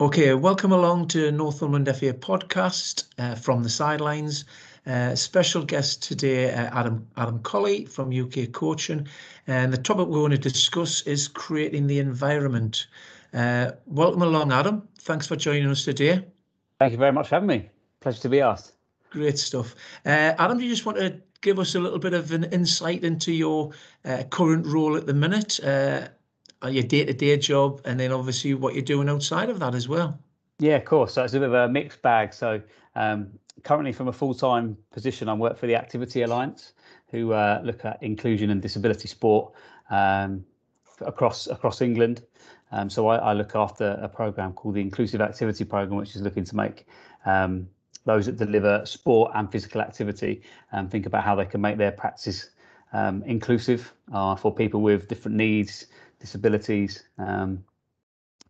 Okay, welcome along to Northumberland FA podcast uh, from the sidelines. Uh, special guest today, uh, Adam Adam Colley from UK Coaching, and the topic we want to discuss is creating the environment. Uh, welcome along, Adam. Thanks for joining us today. Thank you very much for having me. Pleasure to be asked. Great stuff. Uh, Adam, do you just want to give us a little bit of an insight into your uh, current role at the minute? Your day-to-day job and then obviously what you're doing outside of that as well. Yeah of course. So it's a bit of a mixed bag. So um, currently from a full-time position i work for the activity alliance who uh, look at inclusion and disability sport um, across across england. Um, so I, I, look after a program called the inclusive activity program which is looking to make um, those that deliver sport and physical activity um, think about how they can make their practices um, inclusive uh, for people with different needs disabilities, um,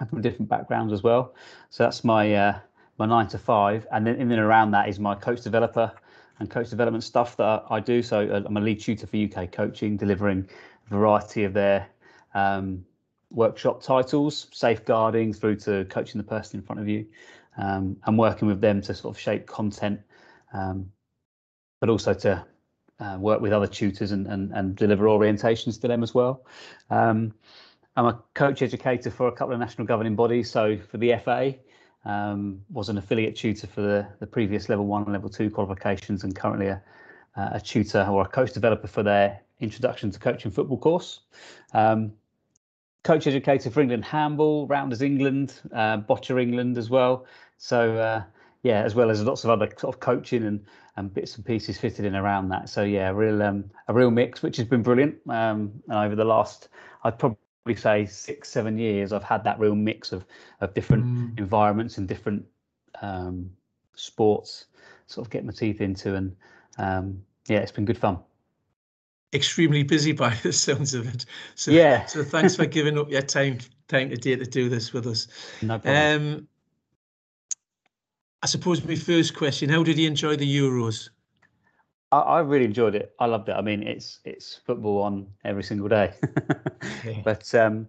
from different backgrounds as well. So that's my uh, my nine to five, and then in and around that is my coach developer and coach development stuff that I do. So uh, I'm a lead tutor for UK Coaching, delivering a variety of their um, workshop titles, safeguarding through to coaching the person in front of you, um, and working with them to sort of shape content, um, but also to uh, work with other tutors and, and, and deliver orientations to them as well. Um, I'm a coach educator for a couple of national governing bodies. So for the FA, um, was an affiliate tutor for the, the previous level one and level two qualifications and currently a, a tutor or a coach developer for their introduction to coaching football course. Um, coach educator for England handball, Rounders England, uh, Boccia England as well. So uh, yeah, as well as lots of other sort of coaching and and bits and pieces fitted in around that. So yeah, a real um, a real mix, which has been brilliant. Um, and over the last, I'd probably say six seven years, I've had that real mix of of different mm. environments and different um, sports, sort of get my teeth into, and um, yeah, it's been good fun. Extremely busy by the sounds of it. So yeah. so thanks for giving up your time time today to do this with us. No problem. I suppose my first question: How did you enjoy the Euros? I, I really enjoyed it. I loved it. I mean, it's it's football on every single day, but um,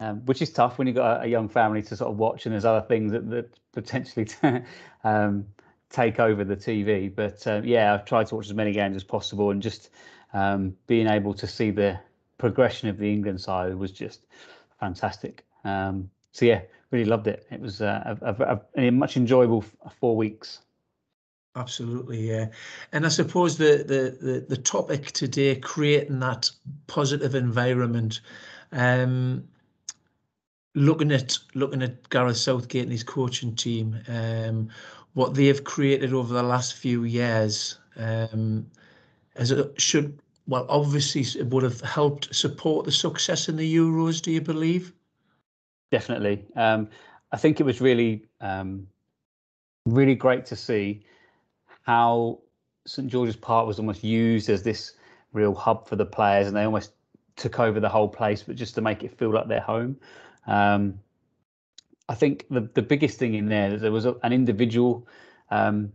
um, which is tough when you've got a, a, young family to sort of watch, and there's other things that, that potentially t- um, take over the TV. But uh, yeah, I've tried to watch as many games as possible, and just um, being able to see the progression of the England side was just fantastic. Um, so yeah, really loved it. It was uh, a, a, a, much enjoyable four weeks. Absolutely, yeah. And I suppose the, the the the topic today, creating that positive environment, um, looking at looking at Gareth Southgate and his coaching team, um, what they have created over the last few years, um, as it should well, obviously it would have helped support the success in the Euros. Do you believe? Definitely. Um, I think it was really, um, really great to see how St George's Park was almost used as this real hub for the players, and they almost took over the whole place, but just to make it feel like their home. Um, I think the the biggest thing in there there was a, an individual um,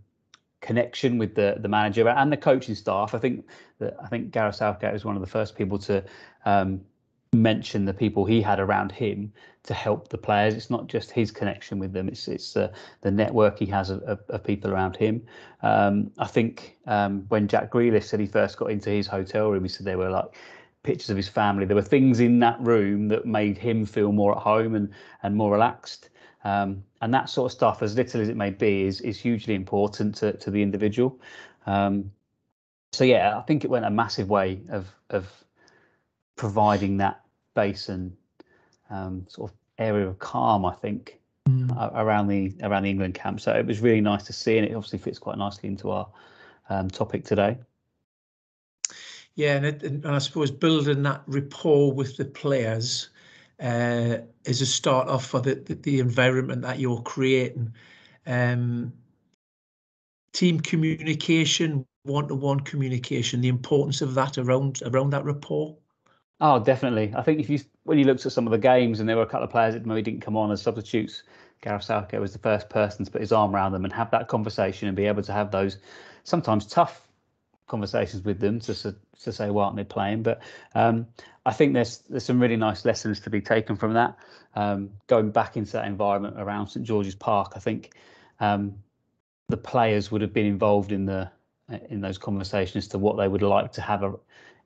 connection with the the manager and the coaching staff. I think that I think Gareth Southgate was one of the first people to um, mention the people he had around him to help the players. It's not just his connection with them; it's it's uh, the network he has of, of, of people around him. Um, I think um, when Jack Grealish said he first got into his hotel room, he said there were like pictures of his family. There were things in that room that made him feel more at home and and more relaxed. Um, and that sort of stuff, as little as it may be, is is hugely important to to the individual. Um, so yeah, I think it went a massive way of of providing that base and um, sort of area of calm, I think, mm. around the around the England camp. So it was really nice to see, and it obviously fits quite nicely into our um, topic today. Yeah, and, it, and, I suppose building that rapport with the players uh, is a start off for the, the, the environment that you're creating. Um, team communication, one-to-one communication, the importance of that around around that rapport. Oh, definitely. I think if you when you looked at some of the games and there were a couple of players that maybe didn't come on as substitutes, Gareth Southgate was the first person to put his arm around them and have that conversation and be able to have those sometimes tough conversations with them to to say why aren't they playing. But um, I think there's there's some really nice lessons to be taken from that. Um, going back into that environment around St George's Park, I think um, the players would have been involved in the in those conversations to what they would like to have a,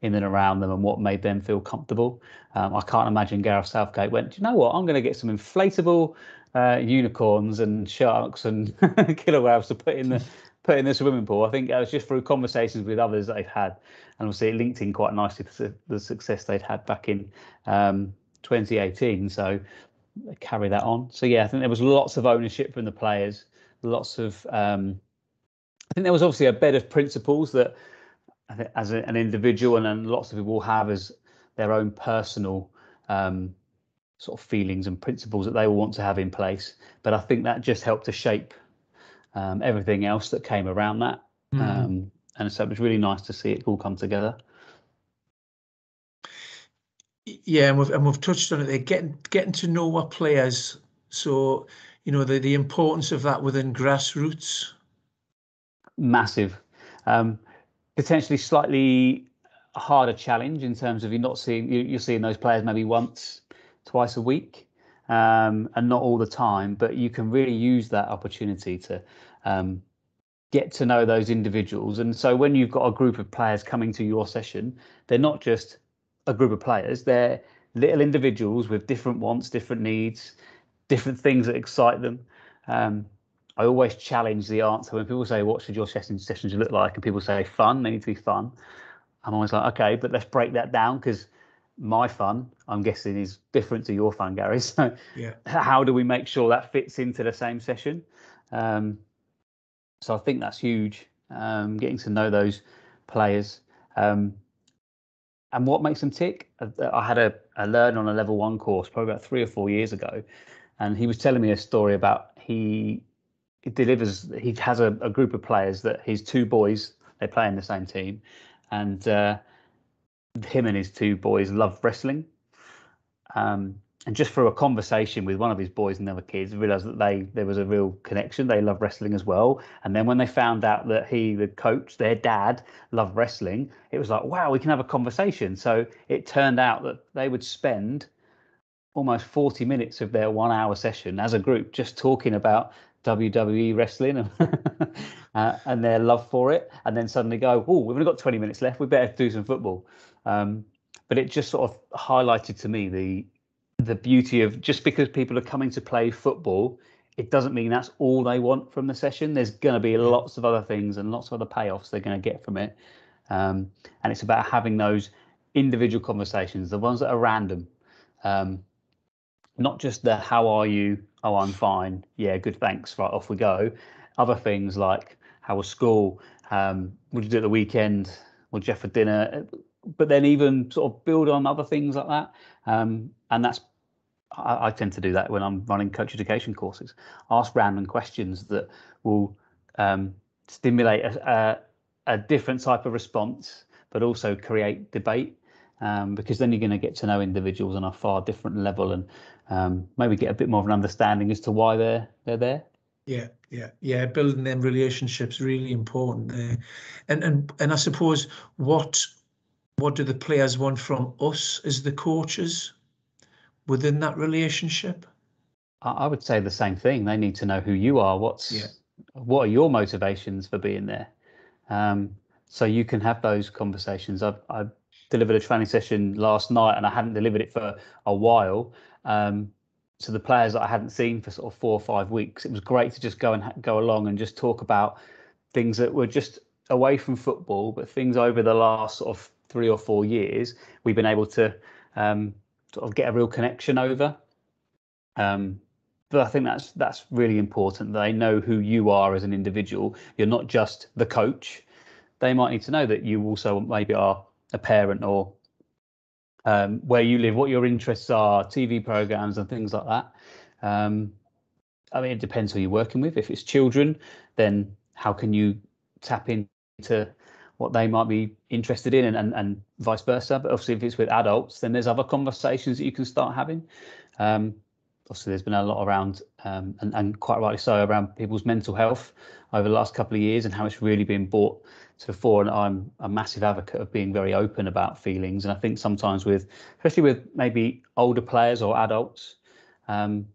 in and around them and what made them feel comfortable. Um, I can't imagine Gareth Southgate went, Do you know what? I'm going to get some inflatable uh, unicorns and sharks and killer whales to put in the put in the swimming pool. I think it was just through conversations with others that they've had, and obviously it linked in quite nicely to the success they'd had back in um, 2018. So carry that on. So yeah, I think there was lots of ownership from the players, lots of. Um, I think there was obviously a bed of principles that, as a, an individual, and then lots of people have as their own personal um, sort of feelings and principles that they will want to have in place. But I think that just helped to shape um, everything else that came around that. Mm. Um, and so it was really nice to see it all come together. Yeah, and we've and we've touched on it. They're getting getting to know our players. So you know the the importance of that within grassroots. Massive, um, potentially slightly harder challenge in terms of you're not seeing you're seeing those players maybe once, twice a week, um, and not all the time. But you can really use that opportunity to um, get to know those individuals. And so when you've got a group of players coming to your session, they're not just a group of players, they're little individuals with different wants, different needs, different things that excite them. Um, I always challenge the answer when people say, "What should your session sessions look like?" and people say, "Fun." They need to be fun. I'm always like, "Okay, but let's break that down because my fun, I'm guessing, is different to your fun, Gary. So, yeah. how do we make sure that fits into the same session? Um, so I think that's huge. Um, getting to know those players. Um, and what makes them tick? Uh, I had a, a learn on a level one course probably about three or four years ago, and he was telling me a story about he, he delivers. He has a, a, group of players that his two boys they play in the same team, and uh, him and his two boys love wrestling. Um, and just through a conversation with one of his boys and the other kids, realised that they there was a real connection. They love wrestling as well. And then when they found out that he, the coach, their dad, loved wrestling, it was like, wow, we can have a conversation. So it turned out that they would spend almost 40 minutes of their one hour session as a group just talking about WWE wrestling and, uh, and their love for it. And then suddenly go, oh, we've only got 20 minutes left. We better do some football. Um, but it just sort of highlighted to me the the beauty of just because people are coming to play football, it doesn't mean that's all they want from the session. There's going to be lots of other things and lots of other payoffs they're going to get from it. Um, and it's about having those individual conversations, the ones that are random, um, not just the "How are you? Oh, I'm fine. Yeah, good, thanks. Right, off we go." Other things like "How was school? Um, what did you do at the weekend? What did you have for dinner?" But then even sort of build on other things like that. Um, and that's I, I, tend to do that when I'm running coach education courses. Ask random questions that will um, stimulate a, a, a, different type of response, but also create debate. Um, because then you're going to get to know individuals on a far different level and um, maybe get a bit more of an understanding as to why they're they're there. Yeah, yeah, yeah. Building them relationships really important there, and and and I suppose what what do the players want from us as the coaches? within that relationship? I would say the same thing. They need to know who you are. What's yeah. what are your motivations for being there? Um, so you can have those conversations. I, I delivered a training session last night, and I hadn't delivered it for a while. Um, to the players that I hadn't seen for sort of four or five weeks, it was great to just go and ha- go along and just talk about things that were just away from football, but things over the last sort of three or four years we've been able to um, sort of get a real connection over. Um, but I think that's that's really important. They know who you are as an individual. You're not just the coach. They might need to know that you also maybe are a parent or um, where you live, what your interests are, TV programs and things like that. Um, I mean, it depends who you're working with. If it's children, then how can you tap into what they might be interested in and, and, and vice versa. But obviously, if it's with adults, then there's other conversations that you can start having. Um, obviously there's been a lot around, um, and, and quite rightly so, around people's mental health over the last couple of years and how it's really been brought to the fore. And I'm a massive advocate of being very open about feelings. And I think sometimes with, especially with maybe older players or adults, um,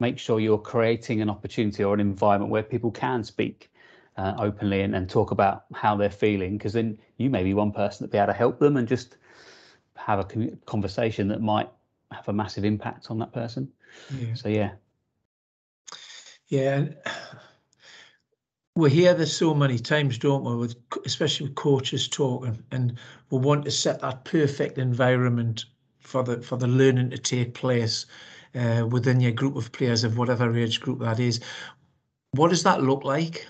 make sure you're creating an opportunity or an environment where people can speak uh, openly and, and talk about how they're feeling, because then you may be one person that be able to help them and just have a conversation that might have a massive impact on that person. Yeah. So yeah. Yeah. We hear this so many times, don't we? With especially with coaches talking, and we want to set that perfect environment for the for the learning to take place uh, within your group of players of whatever age group that is. What does that look like?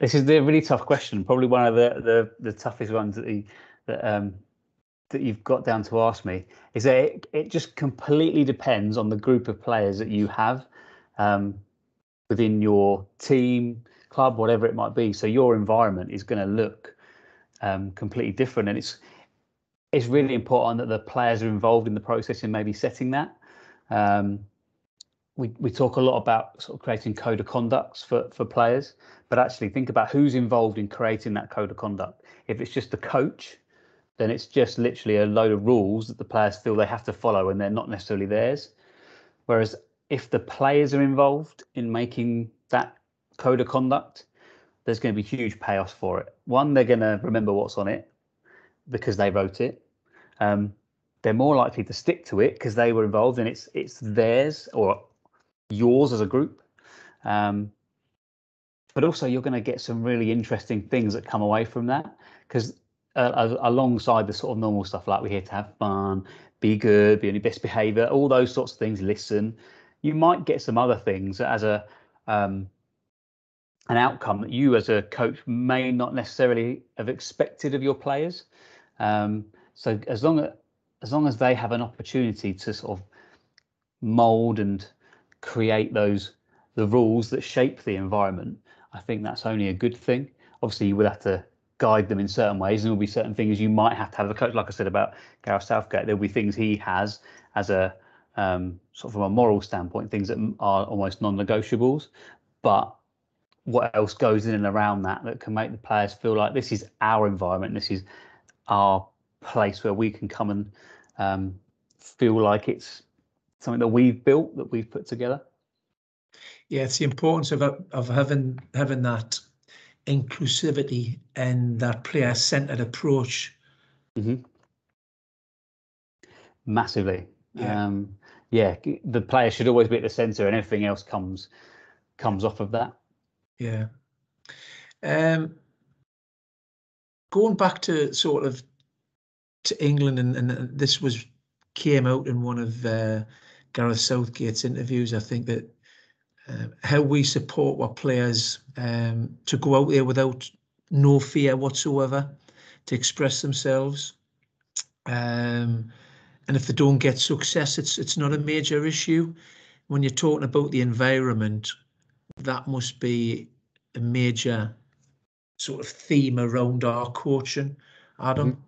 This is the really tough question. Probably one of the the, the toughest ones that the, that um, that you've got down to ask me is that it, it just completely depends on the group of players that you have um, within your team, club, whatever it might be. So your environment is going to look um, completely different, and it's it's really important that the players are involved in the process in maybe setting that. Um, we we talk a lot about sort of creating code of conducts for for players, but actually think about who's involved in creating that code of conduct. If it's just the coach then it's just literally a load of rules that the players feel they have to follow and they're not necessarily theirs. Whereas if the players are involved in making that code of conduct, there's going to be huge payoffs for it. One, they're going to remember what's on it because they wrote it. Um, they're more likely to stick to it because they were involved and it's it's theirs or yours as a group. Um, but also, you're going to get some really interesting things that come away from that because uh, alongside the sort of normal stuff like we're here to have fun, be good, be on your best behavior, all those sorts of things. Listen, you might get some other things as a um, an outcome that you as a coach may not necessarily have expected of your players. Um, so as long as as long as they have an opportunity to sort of mold and create those the rules that shape the environment, I think that's only a good thing. Obviously, you will have to guide them in certain ways. And there'll be certain things you might have to have a coach. Like I said about Gareth Southgate, there'll be things he has as a um, sort of from a moral standpoint, things that are almost non-negotiables. But what else goes in and around that that can make the players feel like this is our environment, this is our place where we can come and um, feel like it's something that we've built, that we've put together. Yeah, it's the importance of of having having that inclusivity and that player centered approach. Mm-hmm. Massively. Yeah. Um, yeah, the player should always be at the center, and everything else comes comes off of that. Yeah. Um, going back to sort of to England, and, and this was came out in one of uh, Gareth Southgate's interviews. I think that uh, how we support our players um, to go out there without no fear whatsoever to express themselves. Um, and if they don't get success, it's it's not a major issue. When you're talking about the environment, that must be a major sort of theme around our coaching, Adam. Mm-hmm.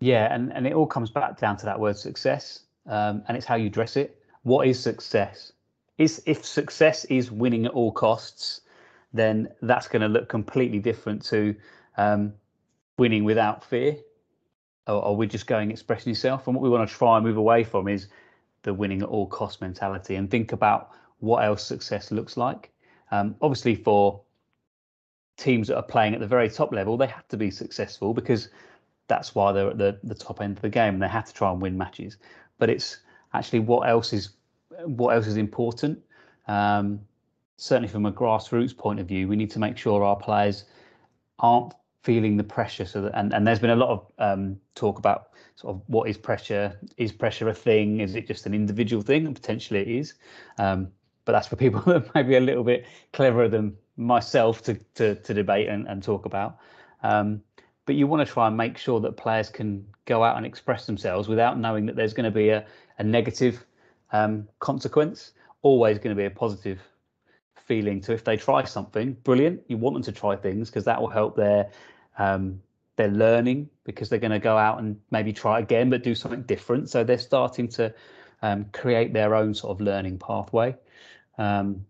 Yeah, and, and it all comes back down to that word success, um, and it's how you dress it. What is success? Is if success is winning at all costs, then that's going to look completely different to um, winning without fear. Or are we just going expressing yourself? And what we want to try and move away from is the winning at all cost mentality and think about what else success looks like. Um, obviously, for teams that are playing at the very top level, they have to be successful because that's why they're at the, the top end of the game and they have to try and win matches. But it's actually what else is what else is important. Um, certainly, from a grassroots point of view, we need to make sure our players aren't feeling the pressure. So that, and, and there's been a lot of um, talk about sort of what is pressure? Is pressure a thing? Is it just an individual thing? And potentially it is. Um, but that's for people that may be a little bit cleverer than myself to to, to debate and, and talk about. Um, but you want to try and make sure that players can go out and express themselves without knowing that there's going to be a, a negative um, consequence, always going to be a positive feeling. So if they try something, brilliant. You want them to try things because that will help their um, their learning because they're going to go out and maybe try again, but do something different. So they're starting to um, create their own sort of learning pathway. Um,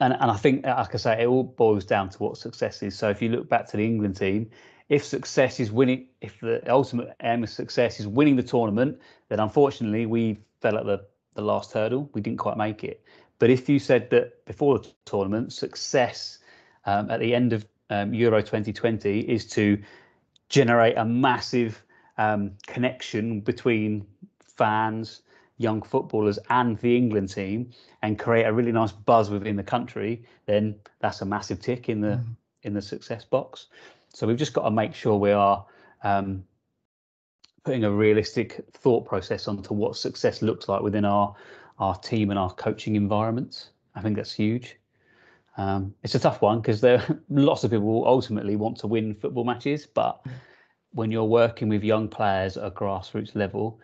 and, and I think, like I say, it all boils down to what success is. So if you look back to the England team, if success is winning, if the ultimate aim of success is winning the tournament, then unfortunately we fell at the, the last hurdle. We didn't quite make it. But if you said that before the tournament, success um, at the end of um, Euro 2020 is to generate a massive um, connection between fans, young footballers, and the England team, and create a really nice buzz within the country, then that's a massive tick in the mm. in the success box. So we've just got to make sure we are um, putting a realistic thought process onto what success looks like within our our team and our coaching environments. I think that's huge. Um, it's a tough one because there lots of people ultimately want to win football matches, but when you're working with young players at a grassroots level,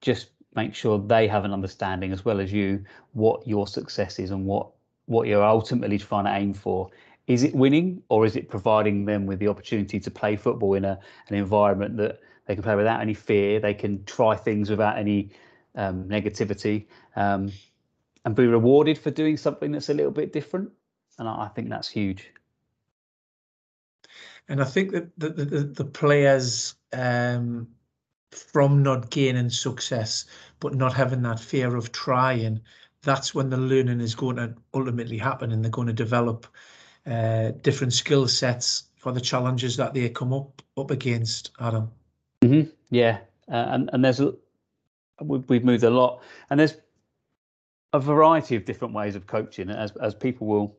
just make sure they have an understanding as well as you what your success is and what what you're ultimately trying to aim for. Is it winning or is it providing them with the opportunity to play football in a an environment that they can play without any fear, they can try things without any um, negativity, um, and be rewarded for doing something that's a little bit different? And I, I think that's huge. And I think that the, the, the players um, from not gaining success, but not having that fear of trying, that's when the learning is going to ultimately happen and they're going to develop uh, different skill sets for the challenges that they come up up against, Adam. Mm-hmm. Yeah, uh, and and there's a, we've moved a lot, and there's a variety of different ways of coaching, as as people will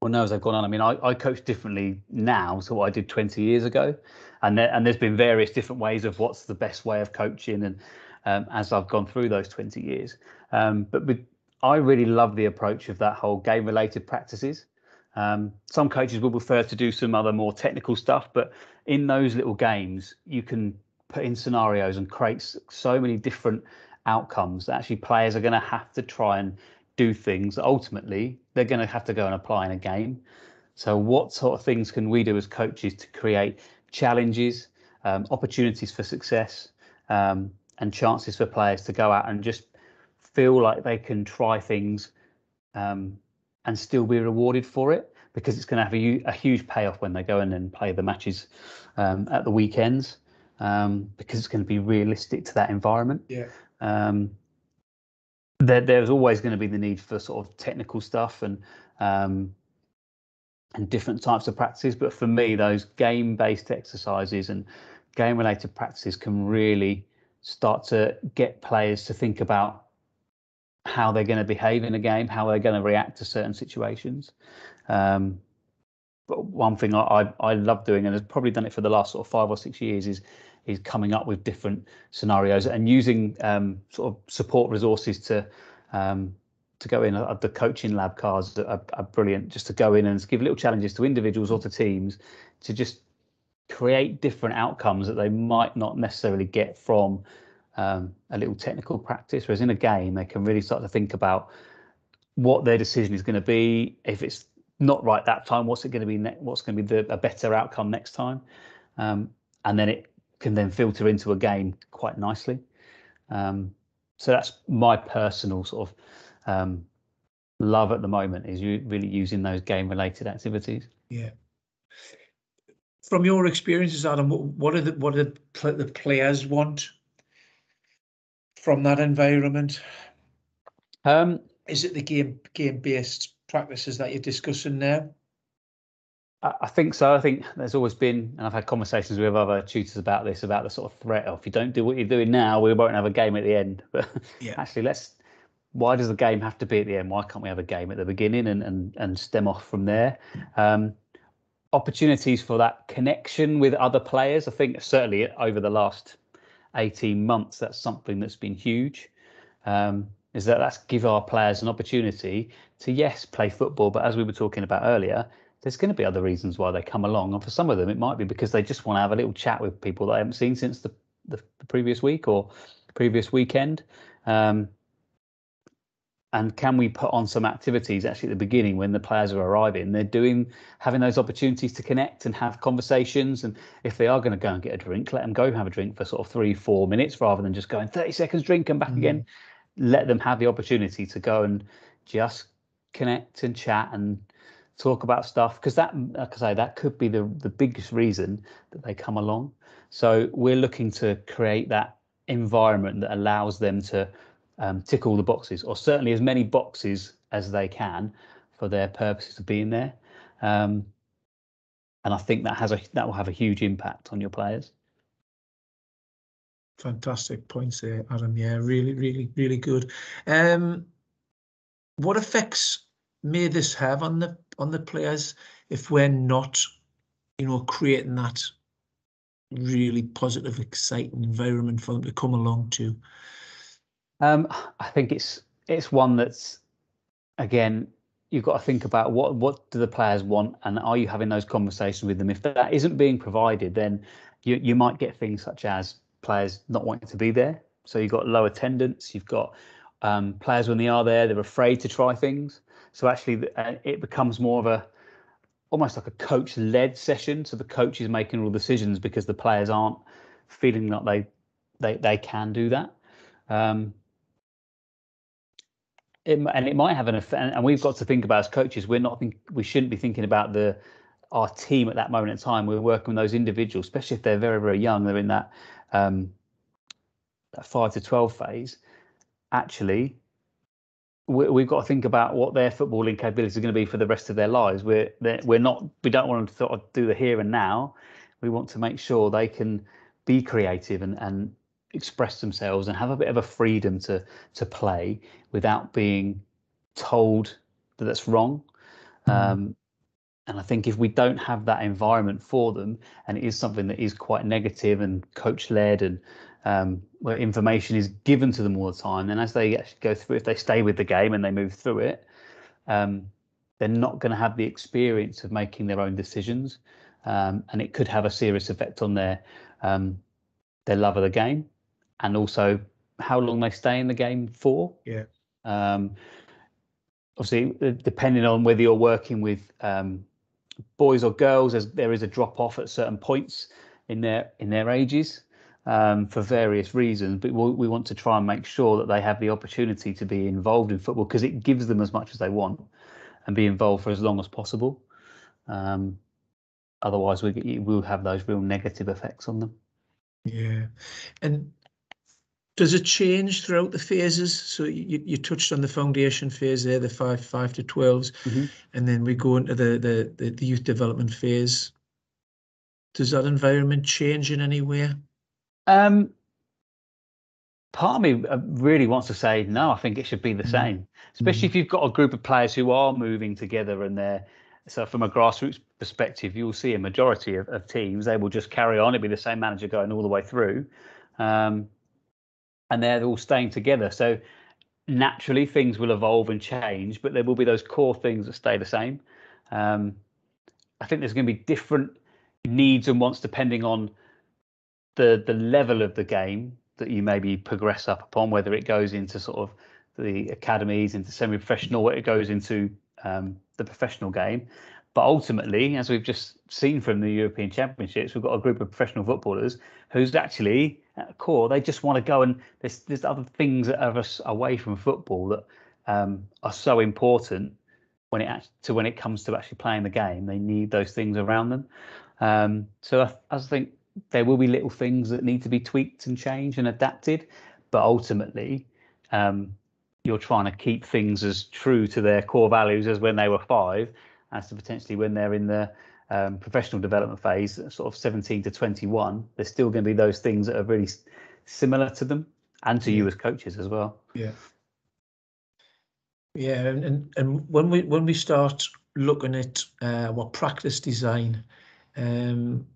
well, no, as I've gone on, I mean, I, I coach differently now to what I did 20 years ago, and there, and there's been various different ways of what's the best way of coaching, and um, as I've gone through those 20 years, um, but with, I really love the approach of that whole game-related practices. Um, some coaches will prefer to do some other more technical stuff, but in those little games, you can put in scenarios and create so many different outcomes that actually players are going to have to try and do things. Ultimately they're going to have to go and apply in a game. So what sort of things can we do as coaches to create challenges um, opportunities for success um, and chances for players to go out and just feel like they can try things um, and still be rewarded for it because it's going to have a, a, huge payoff when they go in and play the matches um, at the weekends um, because it's going to be realistic to that environment. Yeah. Um, there, there's always going to be the need for sort of technical stuff and um, and different types of practices. But for me, those game-based exercises and game-related practices can really start to get players to think about how they're going to behave in a game, how they're going to react to certain situations. Um, but one thing I, I, I love doing, and has probably done it for the last sort of five or six years, is is coming up with different scenarios and using um, sort of support resources to um, to go in. Uh, the coaching lab cards are, are, brilliant, just to go in and give little challenges to individuals or to teams to just create different outcomes that they might not necessarily get from um, a little technical practice. Whereas in a game, they can really start to think about what their decision is going to be. If it's not right that time, what's it going to be? Ne- what's going to be the, a better outcome next time? Um, and then it can then filter into a game quite nicely. Um, so that's my personal sort of um, love at the moment is you really using those game related activities. Yeah. From your experiences, Adam, what are the what do the players want from that environment? Um, is it the game game based practices that you're discussing now? I think so. I think there's always been, and I've had conversations with other tutors about this, about the sort of threat of if you don't do what you're doing now, we won't have a game at the end. But yeah. actually, let's. Why does the game have to be at the end? Why can't we have a game at the beginning and and and stem off from there? Um, opportunities for that connection with other players. I think certainly over the last 18 months, that's something that's been huge. Um, is that that's give our players an opportunity to yes play football, but as we were talking about earlier there's going to be other reasons why they come along. And for some of them, it might be because they just want to have a little chat with people that I haven't seen since the, the, the previous week or previous weekend. Um, and can we put on some activities actually at the beginning when the players are arriving? They're doing having those opportunities to connect and have conversations. And if they are going to go and get a drink let them go have a drink for sort of three four minutes rather than just going 30 seconds drink and back mm. again let them have the opportunity to go and just connect and chat and talk about stuff. Because that like i say that could be the the biggest reason that they come along. So we're looking to create that environment that allows them to um, tick all the boxes, or certainly as many boxes as they can for their purposes of being there. Um, and I think that has a that will have a huge impact on your players. Fantastic points there, Adam. Yeah, really, really, really good. Um, what effects may this have on the on the players if we're not, you know, creating that really positive, exciting environment for them to come along to? Um, I think it's it's one that's again you've got to think about what what do the players want and are you having those conversations with them? If that isn't being provided then you you might get things such as players not wanting to be there. So you've got low attendance you've got um, players when they are there they're afraid to try things. So actually uh, it becomes more of a almost like a coach led session. So the coach is making all decisions because the players aren't feeling like they they, they can do that. Um, it, and it might have an effect. And we've got to think about as coaches, we're not think we shouldn't be thinking about the our team at that moment in time. We're working with those individuals, especially if they're very very young. They're in that um, that five to twelve phase. Actually, we, have got to think about what their footballing capabilities are going to be for the rest of their lives. We're we're not we don't want them to sort of do the here and now. We want to make sure they can be creative and and express themselves and have a bit of a freedom to to play without being told that that's wrong. Mm. Um, and I think if we don't have that environment for them, and it is something that is quite negative and coach led, and um, where information is given to them all the time, then as they actually go through, if they stay with the game and they move through it, um, they're not going to have the experience of making their own decisions, um, and it could have a serious effect on their um, their love of the game and also how long they stay in the game for. Yeah. Um, obviously, uh, depending on whether you're working with um, boys or girls, as there is a drop off at certain points in their in their ages um, for various reasons. But we, we want to try and make sure that they have the opportunity to be involved in football because it gives them as much as they want and be involved for as long as possible. Um, otherwise, we will have those real negative effects on them. Yeah, and does it change throughout the phases? So you, you touched on the foundation phase there, the five five to 12s mm-hmm. and then we go into the, the, the the youth development phase. Does that environment change in any way? Um, part of me uh, really wants to say no. I think it should be the mm-hmm. same, especially mm-hmm. if you've got a group of players who are moving together and they're so from a grassroots perspective, you'll see a majority of, of teams they will just carry on. It'll be the same manager going all the way through. Um, and they're all staying together. So naturally, things will evolve and change, but there will be those core things that stay the same. Um, I think there's going to be different needs and wants depending on the the level of the game that you maybe progress up upon, whether it goes into sort of the academies, into semi-professional, it goes into um, the professional game. But ultimately, as we've just seen from the European Championships, we've got a group of professional footballers who's actually at core they just want to go and there's there's other things that are away from football that um, are so important when it to when it comes to actually playing the game. They need those things around them. Um, so I, I think there will be little things that need to be tweaked and changed and adapted, but ultimately. Um, you're trying to keep things as true to their core values as when they were five, as to potentially when they're in the um, professional development phase, sort of 17 to 21, there's still going to be those things that are really similar to them and to you as coaches as well. Yeah. Yeah, and, and, and when we when we start looking at uh, what practice design, um,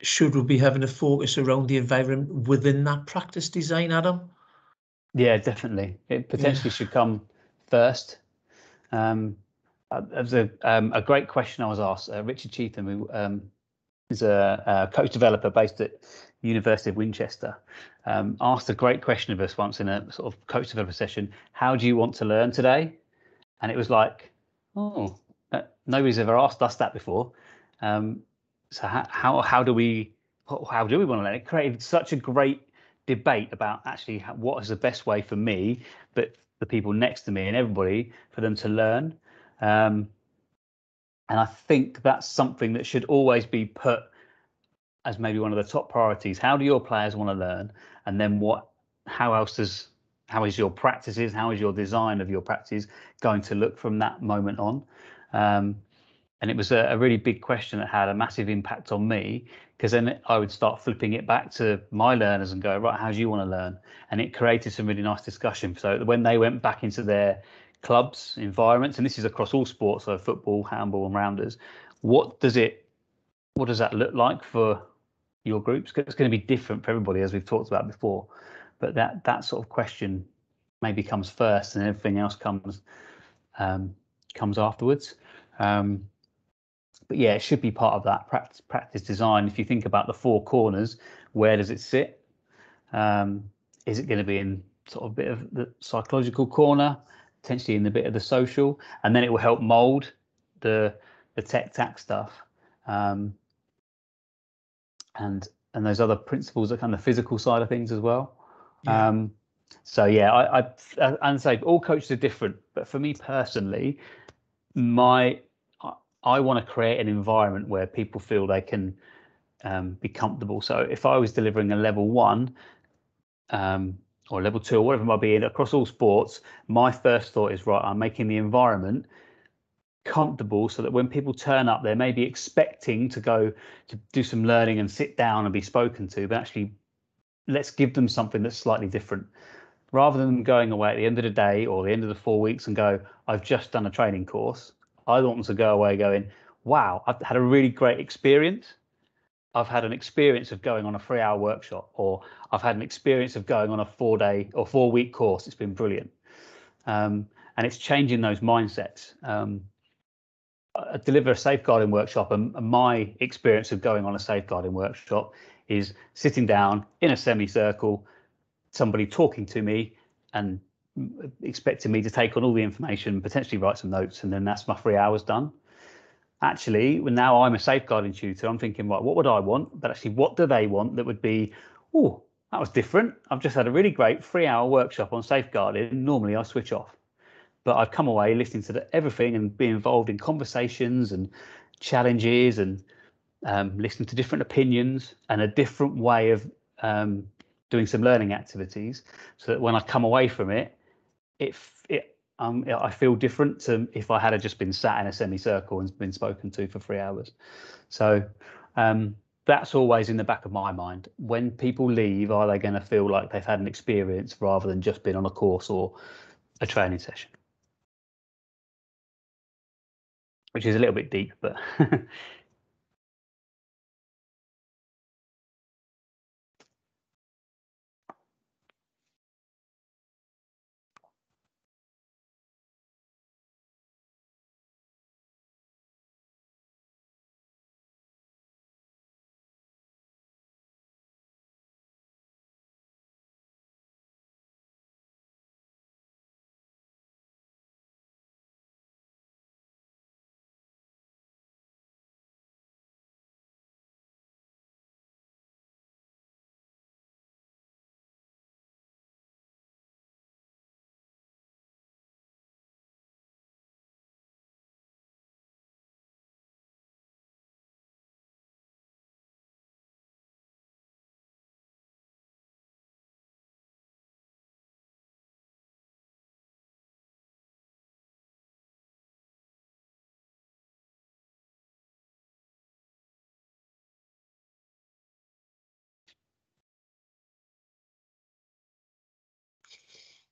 should we be having a focus around the environment within that practice design, Adam? Yeah, definitely. It potentially yeah. should come first. Um, uh, there was a, um, a great question I was asked. Uh, Richard Cheetham, who um, is a, a, coach developer based at University of Winchester, um, asked a great question of us once in a sort of coach developer session. How do you want to learn today? And it was like, oh, uh, nobody's ever asked us that before. Um, so how, how how do we how do we want to learn? It created such a great debate about actually what is the best way for me, but the people next to me and everybody for them to learn. Um, and I think that's something that should always be put as maybe one of the top priorities. How do your players want to learn? And then what, how else does, how is your practices, how is your design of your practices going to look from that moment on? Um, and it was a, a, really big question that had a massive impact on me because then I would start flipping it back to my learners and go, right, how do you want to learn? And it created some really nice discussion. So when they went back into their clubs, environments, and this is across all sports, so football, handball, and rounders. What does it, what does that look like for your groups? Because It's going to be different for everybody, as we've talked about before. But that that sort of question maybe comes first, and everything else comes um, comes afterwards. Um, but yeah, it should be part of that practice practice design. If you think about the four corners, where does it sit? Um, is it going to be in sort of a bit of the psychological corner? potentially in the bit of the social, and then it will help mold the the tech tac stuff, um, and and those other principles that kind of physical side of things as well. Yeah. Um, so yeah, I, I and say all coaches are different, but for me personally, my I, want to create an environment where people feel they can um, be comfortable. So if I was delivering a level one, um, or level two or whatever it might be across all sports, my first thought is right, I'm making the environment comfortable so that when people turn up, they may be expecting to go to do some learning and sit down and be spoken to, but actually let's give them something that's slightly different. Rather than going away at the end of the day or the end of the four weeks and go, I've just done a training course. I want them to go away going, wow, I've had a really great experience I've had an experience of going on a three hour workshop, or I've had an experience of going on a four day or four week course. It's been brilliant. Um, and it's changing those mindsets. Um, I deliver a safeguarding workshop, and my experience of going on a safeguarding workshop is sitting down in a semicircle, somebody talking to me and expecting me to take on all the information, potentially write some notes, and then that's my three hours done. Actually now i'm a safeguarding tutor i'm thinking right what would i want? But actually what do they want that would be oh that was different. I've just had a really great three hour workshop on safeguarding. Normally i switch off. But i've come away listening to the, everything and be involved in conversations and challenges and um, listening to different opinions and a different way of um, doing some learning activities so that when i come away from it it it um, I feel different to if I had just been sat in a semicircle and been spoken to for three hours. So um, that's always in the back of my mind. When people leave, are they going to feel like they've had an experience rather than just been on a course or a training session? Which is a little bit deep, but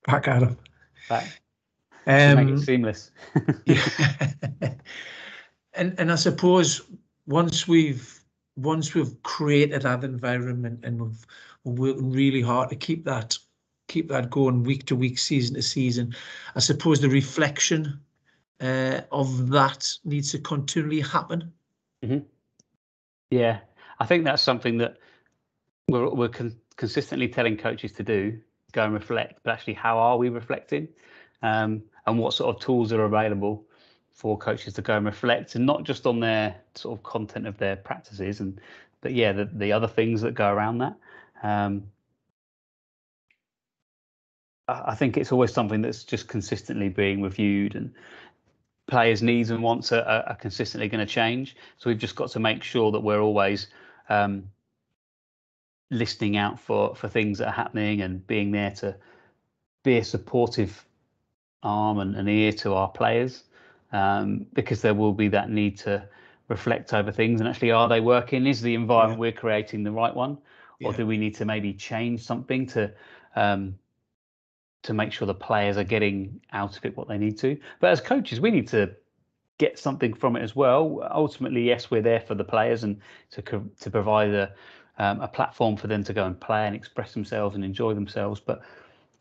Back Adam. Back. Um, make it seamless. yeah. and and I suppose once we've once we've created that environment and we've we're working really hard to keep that keep that going week to week, season to season, I suppose the reflection uh, of that needs to continually happen. Mm-hmm. Yeah, I think that's something that we're we're con- consistently telling coaches to do go and reflect, but actually, how are we reflecting? Um, and what sort of tools are available for coaches to go and reflect, and not just on their sort of content of their practices, and but yeah, the the other things that go around that. Um, I think it's always something that's just consistently being reviewed and players' needs and wants are, are consistently going to change. So we've just got to make sure that we're always um, listening out for for things that are happening and being there to be a supportive arm and an ear to our players um, because there will be that need to reflect over things. And actually are they working? Is the environment yeah. we're creating the right one? Or yeah. do we need to maybe change something to um, to make sure the players are getting out of it what they need to? But as coaches we need to get something from it as well. Ultimately yes we're there for the players and to to provide a um, a platform for them to go and play and express themselves and enjoy themselves. But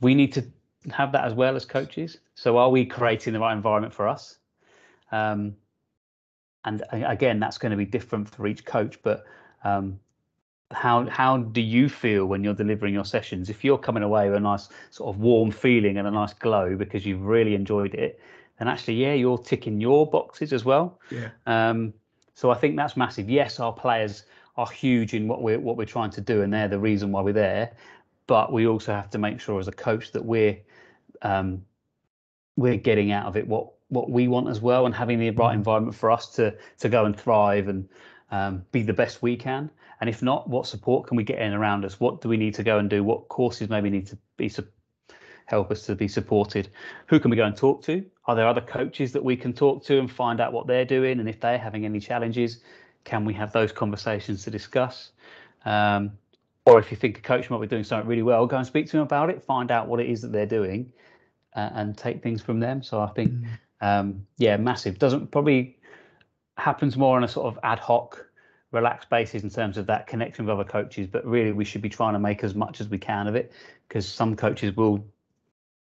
we need to have that as well as coaches. So are we creating the right environment for us? Um, and again, that's going to be different for each coach. But um, how how do you feel when you're delivering your sessions? If you're coming away with a nice sort of warm feeling and a nice glow because you've really enjoyed it, then actually, yeah, you're ticking your boxes as well. Yeah. Um, so I think that's massive. Yes, our players are huge in what we're what we're trying to do, and they're the reason why we're there. But we also have to make sure as a coach that we're um, we're getting out of it what what we want as well, and having the right mm-hmm. environment for us to to go and thrive and um, be the best we can. And if not, what support can we get in around us? What do we need to go and do? What courses maybe need to be su- help us to be supported? Who can we go and talk to? Are there other coaches that we can talk to and find out what they're doing? And if they're having any challenges, can we have those conversations to discuss? Um, or if you think a coach might be doing something really well, go and speak to them about it, find out what it is that they're doing, uh, and take things from them. So I think, mm. um, yeah, massive. Doesn't probably happens more on a sort of ad hoc, relaxed basis in terms of that connection with other coaches. But really, we should be trying to make as much as we can of it, because some coaches will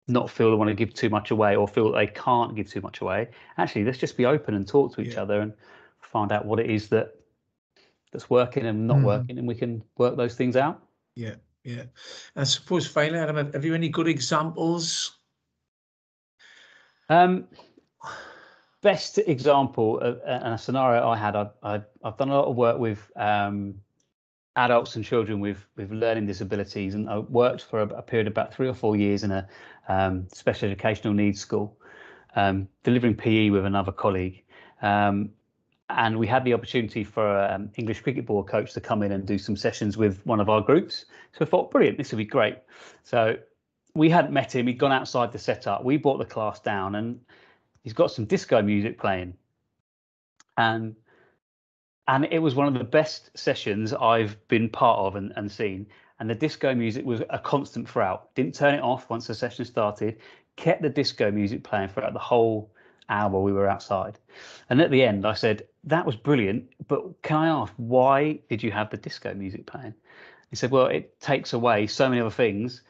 not feel they want to give too much away or feel they can't give too much away. Actually, let's just be open and talk to each yeah. other and find out what it is that that's working and not mm. working, and we can work those things out. Yeah, yeah. I suppose finally, Adam, have you any good examples? Um, best example of, and a scenario I had, I, I, I've done a lot of work with um, adults and children with with learning disabilities, and I worked for a, a period of about three or four years in a um, special educational needs school, um, delivering PE with another colleague. Um, and we had the opportunity for an um, English cricket board coach to come in and do some sessions with one of our groups. So I thought, brilliant, this would be great. So we hadn't met him. He'd gone outside the setup. We brought the class down, and he's got some disco music playing, and and it was one of the best sessions I've been part of and, and seen. And the disco music was a constant throughout. Didn't turn it off once the session started. Kept the disco music playing throughout the whole hour we were outside. And at the end, I said, That was brilliant, but can I ask, why did you have the disco music playing? He said, Well, it takes away so many other things.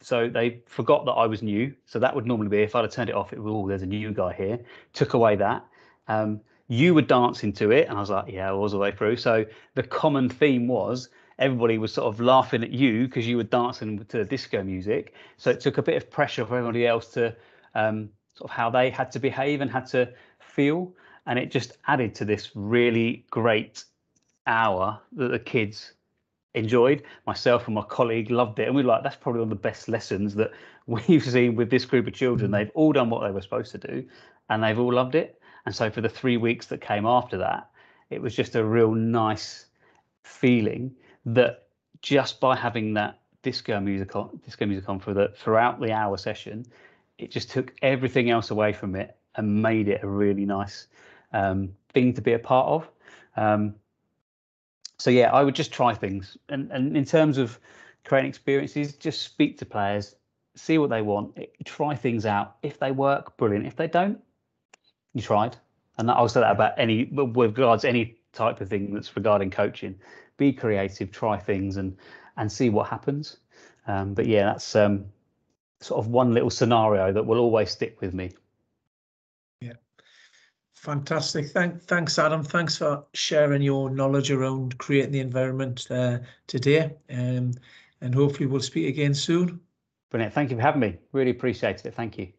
So they forgot that I was new. So that would normally be if I'd have turned it off, it would, oh, there's a new guy here. Took away that. Um, you were dancing to it. And I was like, Yeah, I was all the way through. So the common theme was everybody was sort of laughing at you because you were dancing to the disco music. So it took a bit of pressure for everybody else to um, sort of how they had to behave and had to feel. And it just added to this really great hour that the kids enjoyed. Myself and my colleague loved it. And we are like, that's probably one of the best lessons that we've seen with this group of children. Mm. They've all done what they were supposed to do and they've all loved it. And so for the three weeks that came after that, it was just a real nice feeling that just by having that disco music on disco music on for the throughout the hour session it just took everything else away from it and made it a really nice um, thing to be a part of. Um, so yeah, I would just try things, and and in terms of creating experiences, just speak to players, see what they want, try things out. If they work, brilliant. If they don't, you tried. And I'll say that about any with regards any type of thing that's regarding coaching. Be creative, try things, and and see what happens. Um, but yeah, that's um, sort of one little scenario that will always stick with me. Fantastic. Thank, thanks, Adam. Thanks for sharing your knowledge around creating the environment uh, today. Um, and hopefully we'll speak again soon. Brilliant. Thank you for having me. Really appreciate it. Thank you.